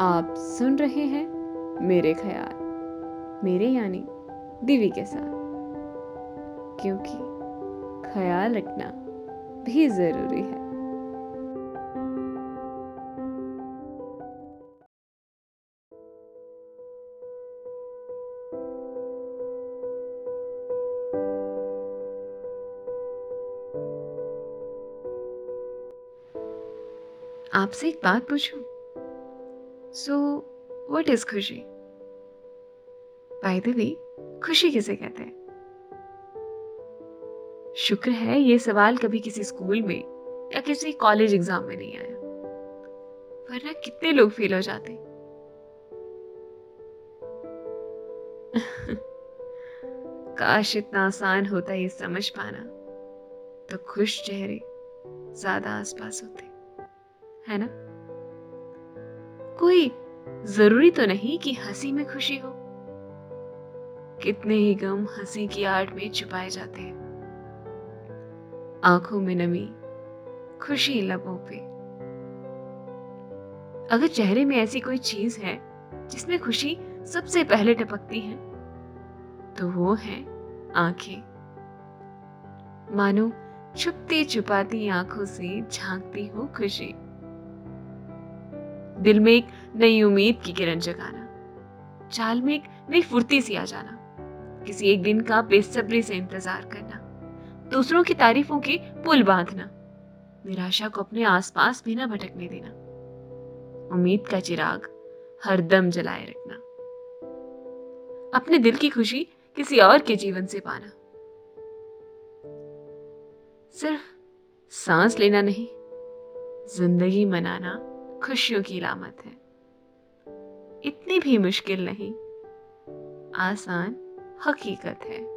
आप सुन रहे हैं मेरे ख्याल, मेरे यानी दीवी के साथ। क्योंकि ख्याल रखना भी ज़रूरी है। आपसे एक बात पूछूँ? सो व्हाट इज़ खुशी बाय द वे खुशी किसे कहते हैं शुक्र है ये सवाल कभी किसी स्कूल में या किसी कॉलेज एग्ज़ाम में नहीं आया वरना कितने लोग फेल हो जाते काश इतना आसान होता ये समझ पाना तो खुश चेहरे ज़्यादा आसपास होते है ना कोई ज़रूरी तो नहीं कि हँसी में खुशी हो। कितने ही गम हँसी की आड़ में छुपाए जाते हैं। आँखों में नमी, खुशी लबों पे। अगर चेहरे में ऐसी कोई चीज़ है, जिसमें खुशी सबसे पहले टपकती है तो वो है आँखें। मानो छुपती छुपाती आँखों से झांकती हो खुशी। दिल में एक नई उम्मीद की किरण जगाना, चाल में एक नई फुर्ती सी आ जाना, किसी एक दिन का बेसब्री से इंतज़ार करना, दूसरों की तारीफों के पुल बांधना, निराशा को अपने आसपास भी ना भटकने देना, उम्मीद का चिराग हर दम जलाए रखना, अपने दिल की खुशी किसी और के जीवन से पाना। सिर्फ़ सांस लेना नहीं, ज़िंदगी मनाना खुशियों की लामत है। इतनी भी मुश्किल नहीं। आसान हकीकत है।